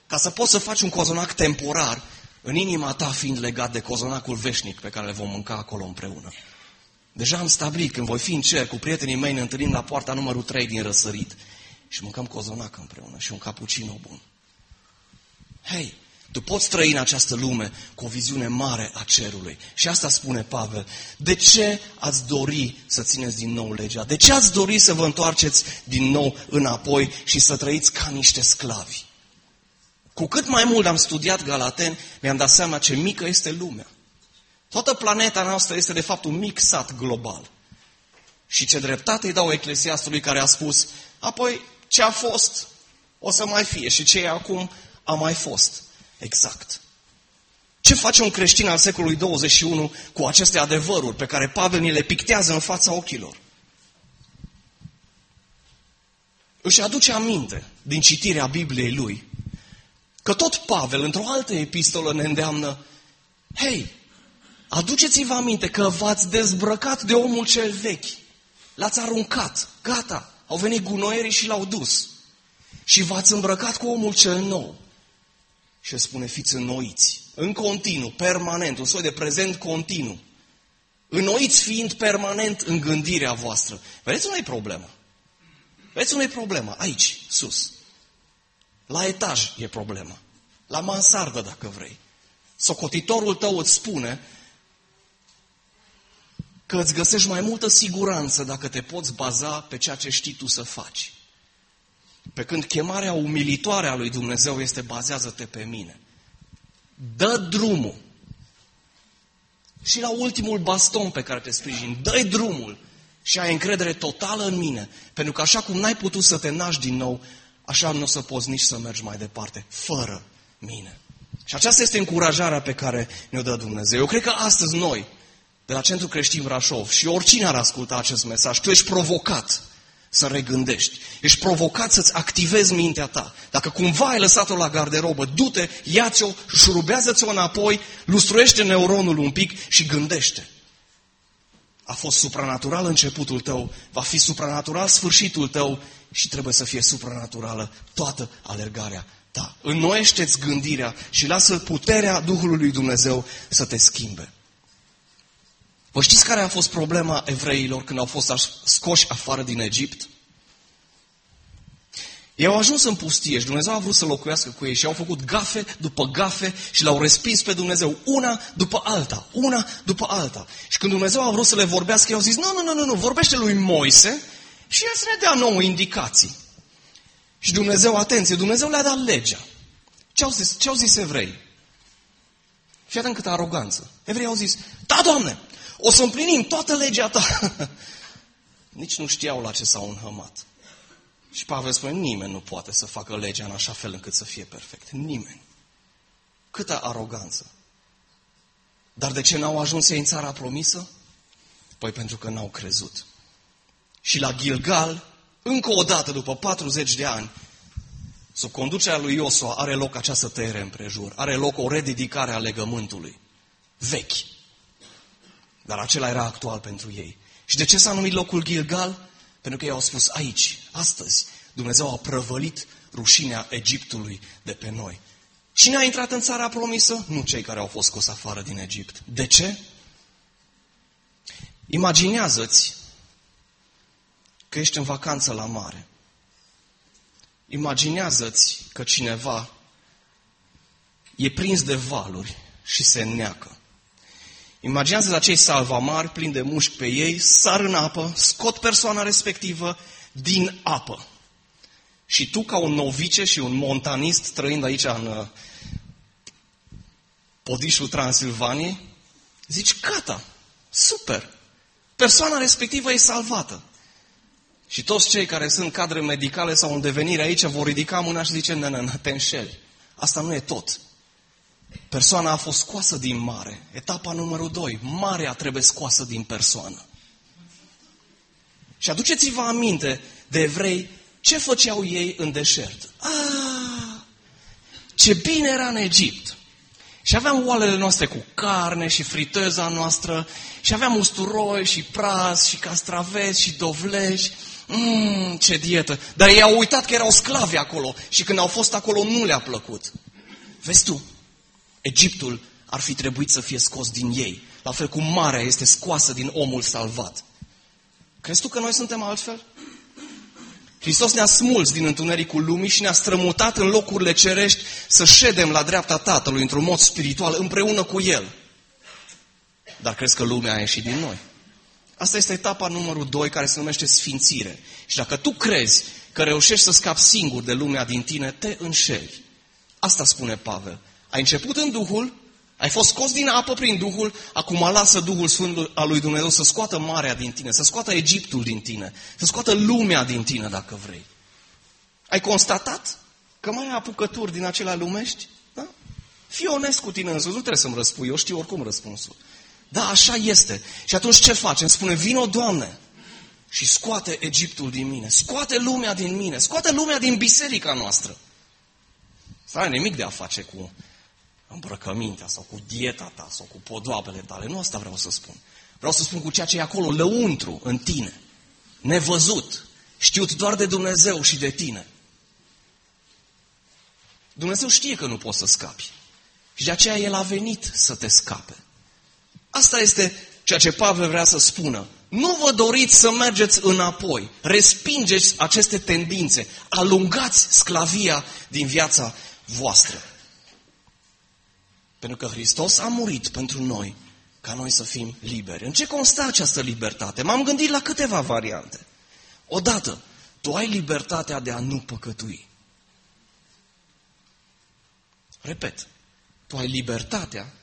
Ca să poți să faci un cozonac temporar în inima ta fiind legat de cozonacul veșnic pe care le vom mânca acolo împreună. Deja am stabilit, când voi fi în cer, cu prietenii mei ne întâlnim la poarta numărul 3 din răsărit și mâncăm cozonac împreună și un cappuccino bun. Hei, tu poți trăi în această lume cu o viziune mare a cerului. Și asta spune Pavel. De ce ați dori să țineți din nou legea? De ce ați dori să vă întoarceți din nou înapoi și să trăiți ca niște sclavi? Cu cât mai mult am studiat Galaten, mi-am dat seama ce mică este lumea. Toată planeta noastră este de fapt un mic sat global. Și ce dreptate îi dau eclesiastului care a spus, apoi ce a fost o să mai fie și ce e acum a mai fost. Exact. Ce face un creștin al secolului 21 cu aceste adevăruri pe care Pavel ni le pictează în fața ochilor? Își aduce aminte din citirea Bibliei lui că tot Pavel, într-o altă epistolă, ne îndeamnă, hei, aduceți-vă aminte că v-ați dezbrăcat de omul cel vechi, l-ați aruncat, gata, au venit gunoierii și l-au dus. Și v-ați îmbrăcat cu omul cel nou. Și spune, fiți înnoiți, în continuu, permanent, un soi de prezent continuu. Înnoiți fiind permanent în gândirea voastră. Vedeți unde e problema? Vedeți unde e problema? Aici, sus. La etaj e problema. La mansardă, dacă vrei. Socotitorul tău îți spune că îți găsești mai multă siguranță dacă te poți baza pe ceea ce știi tu să faci. Pe când chemarea umilitoare a lui Dumnezeu este bazează-te pe mine. Dă drumul. Și la ultimul baston pe care te sprijin, dă drumul și ai încredere totală în mine. Pentru că așa cum n-ai putut să te naști din nou, așa nu o să poți nici să mergi mai departe, fără mine. Și aceasta este încurajarea pe care ne-o dă Dumnezeu. Eu cred că astăzi noi, de la Centrul Creștin Brașov, și oricine ar asculta acest mesaj, tu ești provocat să regândești. Ești provocat să-ți activezi mintea ta. Dacă cumva ai lăsat-o la garderobă, du-te, ia-ți-o, șurubează-ți-o înapoi, lustruiește neuronul un pic și gândește. A fost supranatural începutul tău, va fi supranatural sfârșitul tău și trebuie să fie supranaturală toată alergarea ta. Înnoiește-ți gândirea și lasă puterea Duhului lui Dumnezeu să te schimbe. Vă știți care a fost problema evreilor când au fost scoși afară din Egipt? Ei au ajuns în pustie și Dumnezeu a vrut să locuiască cu ei și au făcut gafe după gafe și l-au respins pe Dumnezeu, una după alta, una după alta. Și când Dumnezeu a vrut să le vorbească, ei au zis, nu, nu, nu, nu, nu, vorbește lui Moise și el să ne dea nouă indicații. Și Dumnezeu, atenție, Dumnezeu le-a dat legea. Ce au zis, ce au zis evrei? Fii atent câtă aroganță. Evrei au zis, da, Doamne, o să împlinim toată legea ta. Nici nu știau la ce s-au înhămat. Și Pavel spune, nimeni nu poate să facă legea în așa fel încât să fie perfect. Nimeni. Câtă aroganță. Dar de ce n-au ajuns ei în țara promisă? Păi pentru că n-au crezut. Și la Gilgal, încă o dată, după 40 de ani, sub conducerea lui Iosua, are loc această tăiere împrejur. Are loc o rededicare a legământului. Vechi. Dar acela era actual pentru ei. Și de ce s-a numit locul Gilgal? Pentru că ei au spus aici, astăzi, Dumnezeu a prăvălit rușinea Egiptului de pe noi. Cine a intrat în țara promisă? Nu cei care au fost scos afară din Egipt. De ce? Imaginează-ți că ești în vacanță la mare. Imaginează-ți că cineva e prins de valuri și se neacă. Imaginează acei salvamari plini de mușchi pe ei, sar în apă, scot persoana respectivă din apă. Și tu, ca un novice și un montanist trăind aici în uh, podișul Transilvaniei, zici, gata, super, persoana respectivă e salvată. Și toți cei care sunt cadre medicale sau în devenire aici vor ridica mâna și zice, nu, nu, te înșeli. Asta nu e tot. Persoana a fost scoasă din mare. Etapa numărul 2. Marea trebuie scoasă din persoană. Și aduceți-vă aminte de evrei ce făceau ei în deșert. Ah, ce bine era în Egipt! Și aveam oalele noastre cu carne și friteza noastră și aveam usturoi și praz și castraveți și dovleși. Mmm, ce dietă! Dar ei au uitat că erau sclavi acolo și când au fost acolo nu le-a plăcut. Vezi tu, Egiptul ar fi trebuit să fie scos din ei, la fel cum marea este scoasă din omul salvat. Crezi tu că noi suntem altfel? Hristos ne-a smuls din întunericul lumii și ne-a strămutat în locurile cerești să ședem la dreapta Tatălui într-un mod spiritual împreună cu El. Dar crezi că lumea a ieșit din noi? Asta este etapa numărul 2 care se numește sfințire. Și dacă tu crezi că reușești să scapi singur de lumea din tine, te înșeli. Asta spune Pavel. Ai început în Duhul, ai fost scos din apă prin Duhul, acum lasă Duhul Sfânt al lui Dumnezeu să scoată marea din tine, să scoată Egiptul din tine, să scoată lumea din tine, dacă vrei. Ai constatat că mai ai apucături din acelea lumești? Da? Fii onest cu tine însuți, nu trebuie să-mi răspui, eu știu oricum răspunsul. Da, așa este. Și atunci ce facem? Spune, vino, Doamne, și scoate Egiptul din mine, scoate lumea din mine, scoate lumea din biserica noastră. Să ai nimic de a face cu îmbrăcămintea sau cu dieta ta sau cu podoabele tale. Nu asta vreau să spun. Vreau să spun cu ceea ce e acolo, lăuntru, în tine. Nevăzut. Știut doar de Dumnezeu și de tine. Dumnezeu știe că nu poți să scapi. Și de aceea El a venit să te scape. Asta este ceea ce Pavel vrea să spună. Nu vă doriți să mergeți înapoi. Respingeți aceste tendințe. Alungați sclavia din viața voastră. Pentru că Hristos a murit pentru noi, ca noi să fim liberi. În ce constă această libertate? M-am gândit la câteva variante. Odată, tu ai libertatea de a nu păcătui. Repet, tu ai libertatea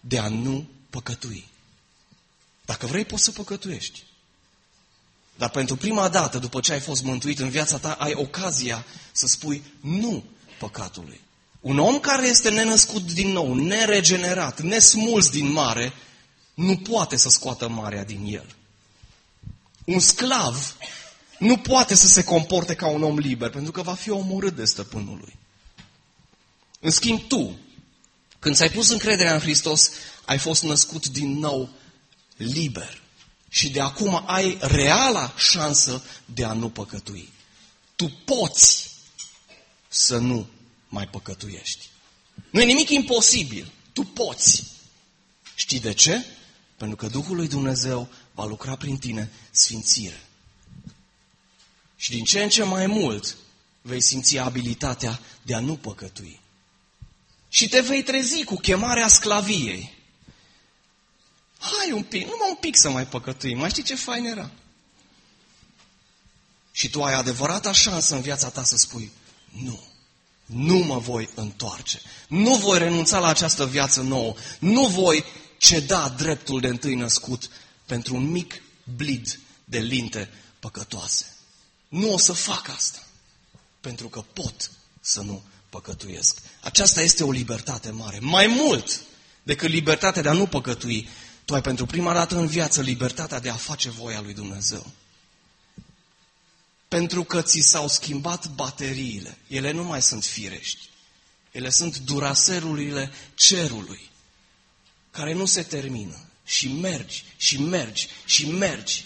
de a nu păcătui. Dacă vrei, poți să păcătuiești. Dar pentru prima dată, după ce ai fost mântuit în viața ta, ai ocazia să spui nu păcatului. Un om care este nenăscut din nou, neregenerat, nesmuls din mare, nu poate să scoată marea din el. Un sclav nu poate să se comporte ca un om liber, pentru că va fi omorât de stăpânul lui. În schimb, tu, când ți-ai pus încrederea în Hristos, ai fost născut din nou liber. Și de acum ai reala șansă de a nu păcătui. Tu poți să nu mai păcătuiești. Nu e nimic imposibil. Tu poți. Știi de ce? Pentru că Duhul lui Dumnezeu va lucra prin tine sfințire. Și din ce în ce mai mult vei simți abilitatea de a nu păcătui. Și te vei trezi cu chemarea sclaviei. Hai un pic, numai un pic să mai păcătui. Mai știi ce fain era? Și tu ai adevărata șansă în viața ta să spui, nu, nu mă voi întoarce. Nu voi renunța la această viață nouă. Nu voi ceda dreptul de întâi născut pentru un mic blid de linte păcătoase. Nu o să fac asta. Pentru că pot să nu păcătuiesc. Aceasta este o libertate mare. Mai mult decât libertatea de a nu păcătui, tu ai pentru prima dată în viață libertatea de a face voia lui Dumnezeu. Pentru că ți s-au schimbat bateriile. Ele nu mai sunt firești. Ele sunt duraserurile cerului, care nu se termină. Și mergi, și mergi, și mergi.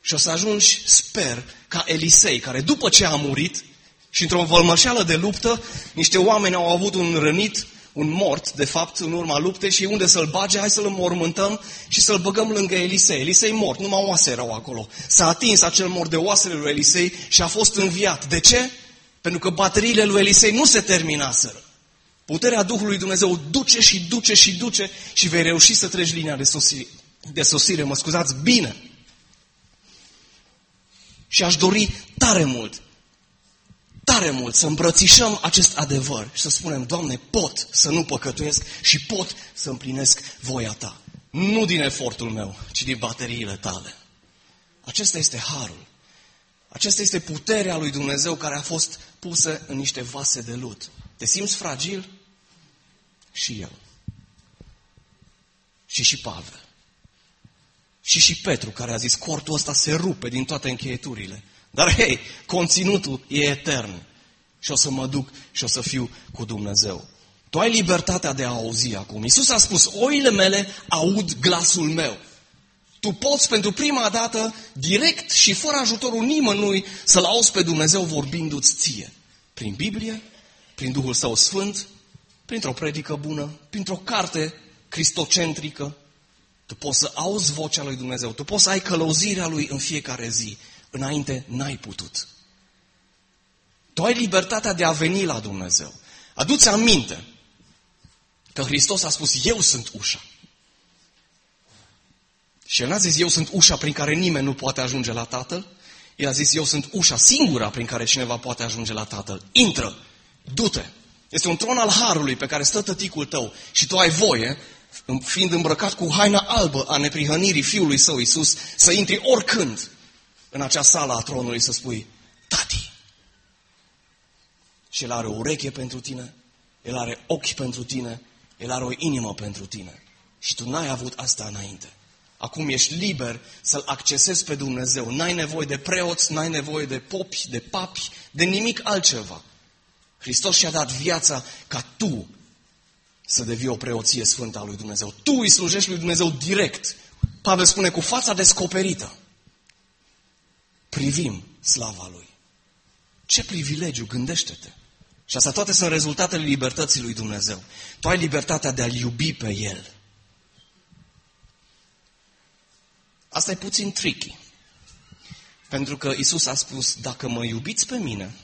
Și o să ajungi, sper, ca Elisei, care după ce a murit și într-o vălmășeală de luptă, niște oameni au avut un rănit un mort, de fapt, în urma luptei și unde să-l bage, hai să-l înmormântăm și să-l băgăm lângă Elisei. Elisei mort, numai oase erau acolo. S-a atins acel mort de oasele lui Elisei și a fost înviat. De ce? Pentru că bateriile lui Elisei nu se terminaseră. Puterea Duhului Dumnezeu duce și duce și duce și vei reuși să treci linia de sosire, de sosire mă scuzați, bine. Și aș dori tare mult tare mult să îmbrățișăm acest adevăr și să spunem, Doamne, pot să nu păcătuiesc și pot să împlinesc voia Ta. Nu din efortul meu, ci din bateriile tale. Acesta este harul. Acesta este puterea lui Dumnezeu care a fost pusă în niște vase de lut. Te simți fragil? Și el. Și și Pavel. Și și Petru care a zis, cortul ăsta se rupe din toate încheieturile. Dar hei, conținutul e etern. Și o să mă duc și o să fiu cu Dumnezeu. Tu ai libertatea de a auzi acum. Iisus a spus, oile mele aud glasul meu. Tu poți pentru prima dată, direct și fără ajutorul nimănui, să-L auzi pe Dumnezeu vorbindu-ți ție. Prin Biblie, prin Duhul Său Sfânt, printr-o predică bună, printr-o carte cristocentrică. Tu poți să auzi vocea lui Dumnezeu, tu poți să ai călăuzirea lui în fiecare zi. Înainte n-ai putut. Tu ai libertatea de a veni la Dumnezeu. Aduți aminte că Hristos a spus, eu sunt ușa. Și el n-a zis, eu sunt ușa prin care nimeni nu poate ajunge la Tatăl. El a zis, eu sunt ușa singura prin care cineva poate ajunge la Tatăl. Intră, du-te. Este un tron al Harului pe care stă tăticul tău și tu ai voie, fiind îmbrăcat cu haina albă a neprihănirii Fiului Său Iisus, să intri oricând în acea sală a tronului să spui, Tati! Și El are o ureche pentru tine, El are ochi pentru tine, El are o inimă pentru tine. Și tu n-ai avut asta înainte. Acum ești liber să-L accesezi pe Dumnezeu. N-ai nevoie de preoți, n-ai nevoie de popi, de papi, de nimic altceva. Hristos și-a dat viața ca tu să devii o preoție sfântă a lui Dumnezeu. Tu îi slujești lui Dumnezeu direct. Pavel spune cu fața descoperită. Privim slava lui. Ce privilegiu, gândește-te. Și asta toate sunt rezultatele libertății lui Dumnezeu. Tu ai libertatea de a-L iubi pe El. Asta e puțin tricky. Pentru că Isus a spus, dacă mă iubiți pe mine,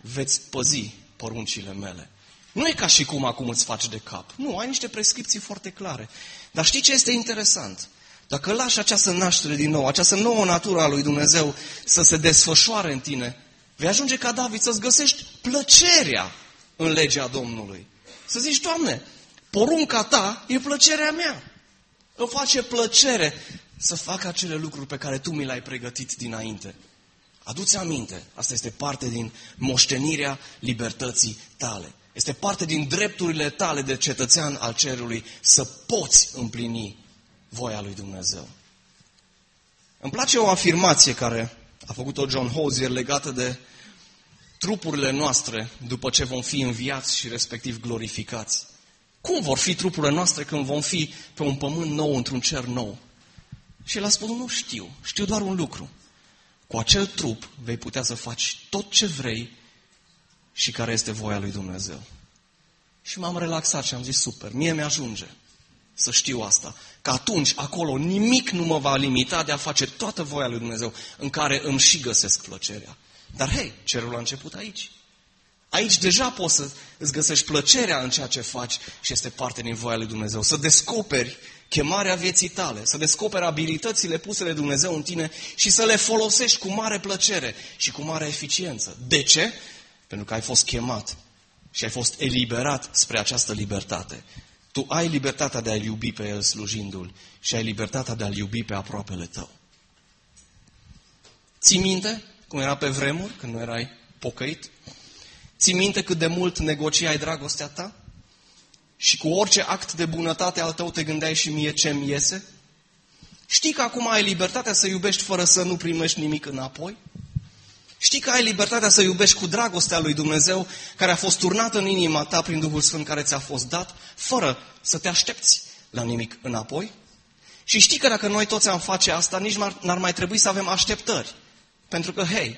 veți păzi poruncile mele. Nu e ca și cum acum îți faci de cap. Nu, ai niște prescripții foarte clare. Dar știi ce este interesant? Dacă lași această naștere din nou, această nouă natură a lui Dumnezeu să se desfășoare în tine, vei ajunge ca David să-ți găsești plăcerea în legea Domnului. Să zici, Doamne, porunca ta e plăcerea mea. Îmi face plăcere să fac acele lucruri pe care tu mi le-ai pregătit dinainte. Aduți aminte, asta este parte din moștenirea libertății tale. Este parte din drepturile tale de cetățean al cerului să poți împlini voia lui Dumnezeu. Îmi place o afirmație care a făcut-o John Hosier legată de trupurile noastre după ce vom fi înviați și respectiv glorificați. Cum vor fi trupurile noastre când vom fi pe un pământ nou, într-un cer nou? Și el a spus, nu știu, știu doar un lucru. Cu acel trup vei putea să faci tot ce vrei și care este voia lui Dumnezeu. Și m-am relaxat și am zis, super, mie mi-ajunge să știu asta. Că atunci, acolo, nimic nu mă va limita de a face toată voia lui Dumnezeu în care îmi și găsesc plăcerea. Dar hei, cerul a început aici. Aici deja poți să îți găsești plăcerea în ceea ce faci și este parte din voia lui Dumnezeu. Să descoperi chemarea vieții tale, să descoperi abilitățile puse de Dumnezeu în tine și să le folosești cu mare plăcere și cu mare eficiență. De ce? Pentru că ai fost chemat și ai fost eliberat spre această libertate. Tu ai libertatea de a-L iubi pe El slujindu-L și ai libertatea de a-L iubi pe aproapele tău. Ții minte cum era pe vremuri, când nu erai pocăit? Ții minte cât de mult negociai dragostea ta? Și cu orice act de bunătate al tău te gândeai și mie ce-mi iese? Știi că acum ai libertatea să iubești fără să nu primești nimic înapoi? Știi că ai libertatea să iubești cu dragostea lui Dumnezeu care a fost turnată în inima ta prin Duhul Sfânt care ți-a fost dat, fără să te aștepți la nimic înapoi? Și știi că dacă noi toți am face asta, nici n-ar mai trebui să avem așteptări. Pentru că, hei,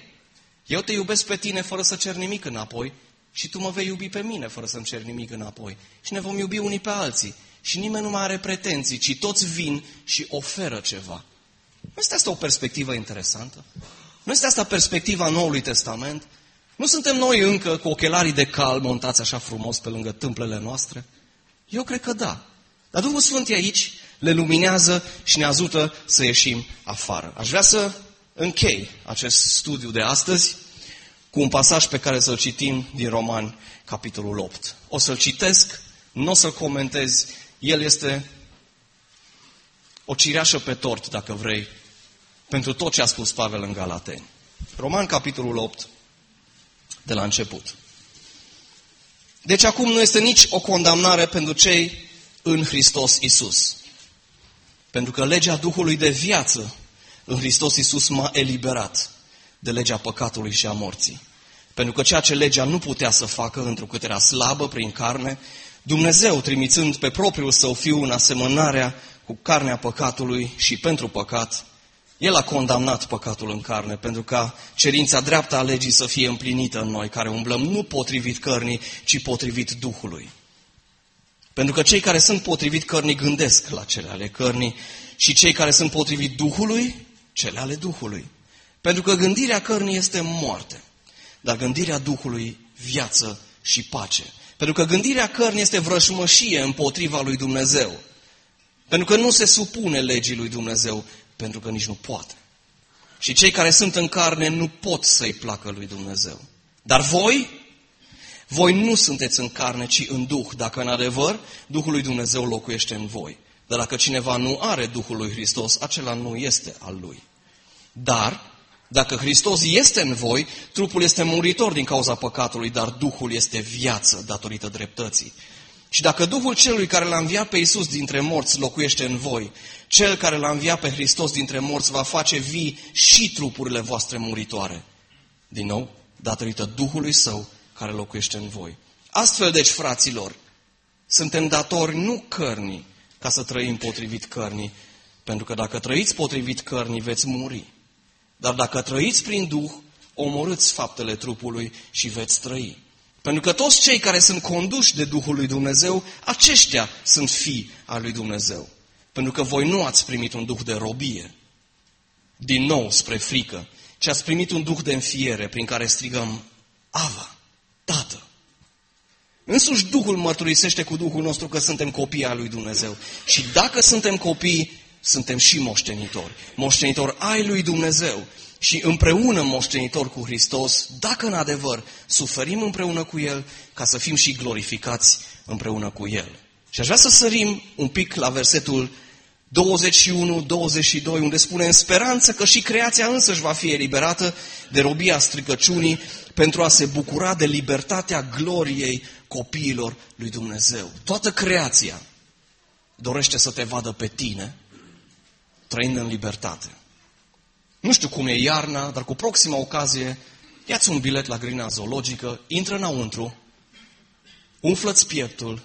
eu te iubesc pe tine fără să cer nimic înapoi și tu mă vei iubi pe mine fără să-mi cer nimic înapoi. Și ne vom iubi unii pe alții. Și nimeni nu mai are pretenții, ci toți vin și oferă ceva. Nu este asta o perspectivă interesantă? Nu este asta perspectiva Noului Testament? Nu suntem noi încă cu ochelarii de cal montați așa frumos pe lângă tâmplele noastre? Eu cred că da. Dar Duhul Sfânt e aici, le luminează și ne ajută să ieșim afară. Aș vrea să închei acest studiu de astăzi cu un pasaj pe care să-l citim din Roman, capitolul 8. O să-l citesc, nu o să-l comentez, el este o cireașă pe tort, dacă vrei, pentru tot ce a spus Pavel în Galateni. Roman, capitolul 8, de la început. Deci acum nu este nici o condamnare pentru cei în Hristos Isus. Pentru că legea Duhului de viață în Hristos Iisus m-a eliberat de legea păcatului și a morții. Pentru că ceea ce legea nu putea să facă, întrucât era slabă prin carne, Dumnezeu, trimițând pe propriul său fiu în asemănarea cu carnea păcatului și pentru păcat, el a condamnat păcatul în carne pentru ca cerința dreaptă a legii să fie împlinită în noi, care umblăm nu potrivit cărnii, ci potrivit Duhului. Pentru că cei care sunt potrivit cărnii gândesc la cele ale cărnii și cei care sunt potrivit Duhului, cele ale Duhului. Pentru că gândirea cărnii este moarte, dar gândirea Duhului viață și pace. Pentru că gândirea cărnii este vrășmășie împotriva lui Dumnezeu. Pentru că nu se supune legii lui Dumnezeu, pentru că nici nu poate. Și cei care sunt în carne nu pot să-i placă lui Dumnezeu. Dar voi, voi nu sunteți în carne, ci în Duh, dacă în adevăr Duhul lui Dumnezeu locuiește în voi. Dar dacă cineva nu are Duhul lui Hristos, acela nu este al lui. Dar, dacă Hristos este în voi, trupul este muritor din cauza păcatului, dar Duhul este viață datorită dreptății. Și dacă Duhul celui care l-a înviat pe Iisus dintre morți locuiește în voi, cel care l-a înviat pe Hristos dintre morți va face vii și trupurile voastre muritoare. Din nou, datorită Duhului Său care locuiește în voi. Astfel, deci, fraților, suntem datori nu cărnii ca să trăim potrivit cărnii, pentru că dacă trăiți potrivit cărnii, veți muri. Dar dacă trăiți prin Duh, omorâți faptele trupului și veți trăi. Pentru că toți cei care sunt conduși de Duhul lui Dumnezeu, aceștia sunt fii al lui Dumnezeu. Pentru că voi nu ați primit un duh de robie, din nou spre frică, ci ați primit un duh de înfiere prin care strigăm, Ava, Tată. Însuși Duhul mărturisește cu Duhul nostru că suntem copii al lui Dumnezeu. Și dacă suntem copii, suntem și moștenitori. Moștenitori ai lui Dumnezeu și împreună moștenitor cu Hristos, dacă în adevăr suferim împreună cu El, ca să fim și glorificați împreună cu El. Și aș vrea să sărim un pic la versetul 21-22, unde spune în speranță că și creația însăși va fi eliberată de robia stricăciunii pentru a se bucura de libertatea gloriei copiilor lui Dumnezeu. Toată creația dorește să te vadă pe tine trăind în libertate. Nu știu cum e iarna, dar cu proxima ocazie, ia-ți un bilet la grina zoologică, intră înăuntru, umflă-ți pieptul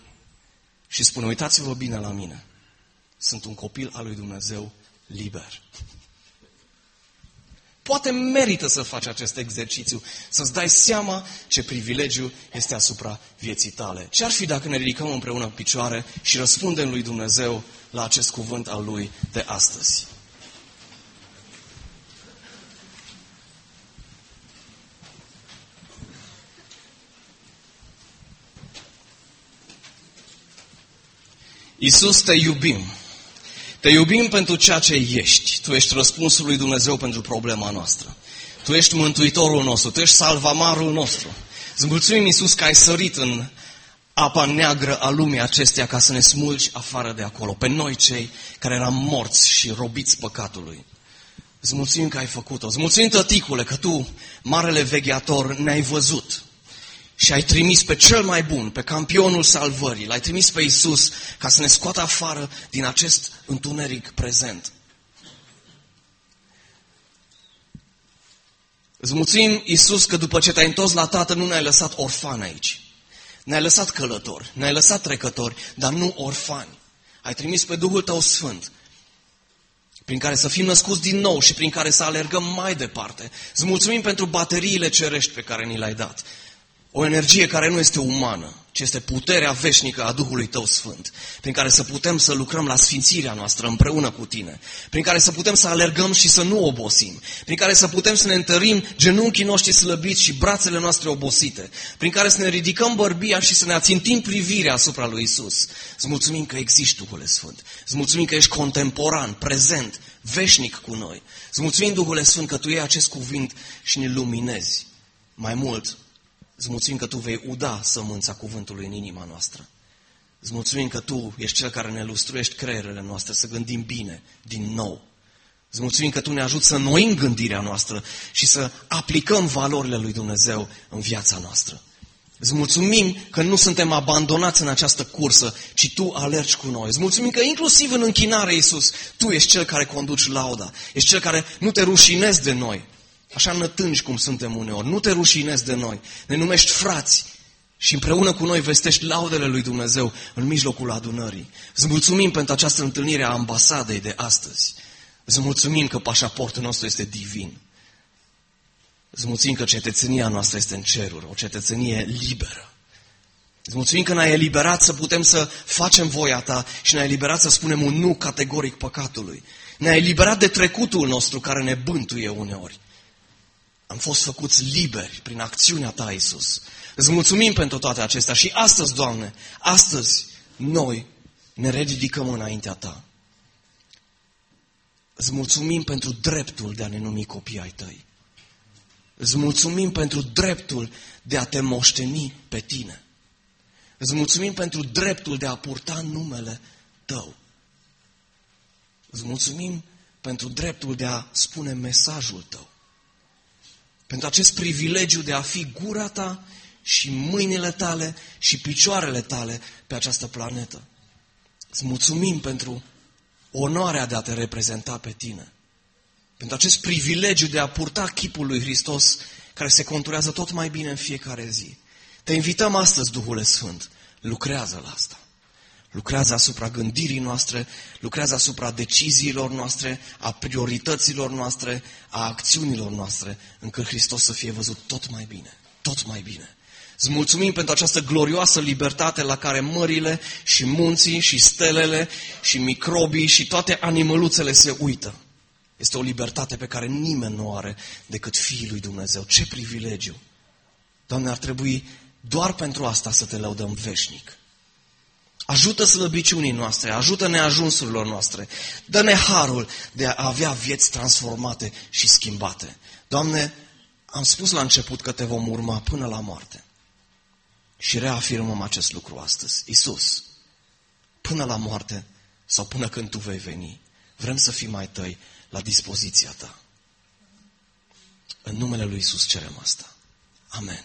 și spune, uitați-vă bine la mine. Sunt un copil al lui Dumnezeu liber. Poate merită să faci acest exercițiu, să-ți dai seama ce privilegiu este asupra vieții tale. Ce ar fi dacă ne ridicăm împreună în picioare și răspundem lui Dumnezeu la acest cuvânt al lui de astăzi? Iisus, te iubim. Te iubim pentru ceea ce ești. Tu ești răspunsul lui Dumnezeu pentru problema noastră. Tu ești mântuitorul nostru, tu ești salvamarul nostru. Îți mulțumim, Iisus, că ai sărit în apa neagră a lumii acesteia ca să ne smulgi afară de acolo, pe noi cei care eram morți și robiți păcatului. Îți mulțumim că ai făcut-o. Îți mulțumim, tăticule, că tu, marele vegheator, ne-ai văzut și ai trimis pe cel mai bun, pe campionul salvării, l-ai trimis pe Isus ca să ne scoată afară din acest întuneric prezent. Îți mulțumim, Iisus, că după ce te-ai întors la Tată, nu ne-ai lăsat orfani aici. Ne-ai lăsat călători, ne-ai lăsat trecători, dar nu orfani. Ai trimis pe Duhul Tău Sfânt, prin care să fim născuți din nou și prin care să alergăm mai departe. Îți mulțumim pentru bateriile cerești pe care ni le-ai dat. O energie care nu este umană, ci este puterea veșnică a Duhului Tău Sfânt, prin care să putem să lucrăm la sfințirea noastră împreună cu Tine, prin care să putem să alergăm și să nu obosim, prin care să putem să ne întărim genunchii noștri slăbiți și brațele noastre obosite, prin care să ne ridicăm bărbia și să ne ațintim privirea asupra lui Isus. Îți mulțumim că existi Duhul Sfânt. Îți mulțumim că ești contemporan, prezent, veșnic cu noi. Îți mulțumim, Duhul Sfânt, că Tu iei acest cuvânt și ne luminezi. Mai mult, Îți mulțumim că Tu vei uda sămânța cuvântului în inima noastră. Îți mulțumim că Tu ești Cel care ne lustruiești creierele noastre să gândim bine, din nou. Îți mulțumim că Tu ne ajuți să noim gândirea noastră și să aplicăm valorile lui Dumnezeu în viața noastră. Îți mulțumim că nu suntem abandonați în această cursă, ci Tu alergi cu noi. Îți mulțumim că inclusiv în închinare, Iisus, Tu ești Cel care conduci lauda. Ești Cel care nu te rușinezi de noi, așa nătângi cum suntem uneori. Nu te rușinezi de noi. Ne numești frați și împreună cu noi vestești laudele lui Dumnezeu în mijlocul adunării. Îți mulțumim pentru această întâlnire a ambasadei de astăzi. Îți mulțumim că pașaportul nostru este divin. Îți mulțumim că cetățenia noastră este în ceruri, o cetățenie liberă. Îți mulțumim că ne-ai eliberat să putem să facem voia ta și ne-ai eliberat să spunem un nu categoric păcatului. Ne-ai eliberat de trecutul nostru care ne bântuie uneori. Am fost făcuți liberi prin acțiunea ta, Iisus. Îți mulțumim pentru toate acestea și astăzi, Doamne, astăzi noi ne ridicăm înaintea ta. Îți mulțumim pentru dreptul de a ne numi copii ai tăi. Îți mulțumim pentru dreptul de a te moșteni pe tine. Îți mulțumim pentru dreptul de a purta numele tău. Îți mulțumim pentru dreptul de a spune mesajul tău. Pentru acest privilegiu de a fi gura ta și mâinile tale și picioarele tale pe această planetă. Îți mulțumim pentru onoarea de a te reprezenta pe tine. Pentru acest privilegiu de a purta chipul lui Hristos care se conturează tot mai bine în fiecare zi. Te invităm astăzi, Duhule Sfânt, lucrează la asta. Lucrează asupra gândirii noastre, lucrează asupra deciziilor noastre, a priorităților noastre, a acțiunilor noastre, încât Hristos să fie văzut tot mai bine, tot mai bine. Îți mulțumim pentru această glorioasă libertate la care mările și munții și stelele și microbii și toate animăluțele se uită. Este o libertate pe care nimeni nu o are decât Fiul lui Dumnezeu. Ce privilegiu! Doamne, ar trebui doar pentru asta să te lăudăm veșnic. Ajută slăbiciunii noastre, ajută neajunsurilor noastre. Dă-ne harul de a avea vieți transformate și schimbate. Doamne, am spus la început că te vom urma până la moarte. Și reafirmăm acest lucru astăzi. Isus, până la moarte sau până când Tu vei veni, vrem să fim mai tăi la dispoziția Ta. În numele Lui Isus cerem asta. Amen.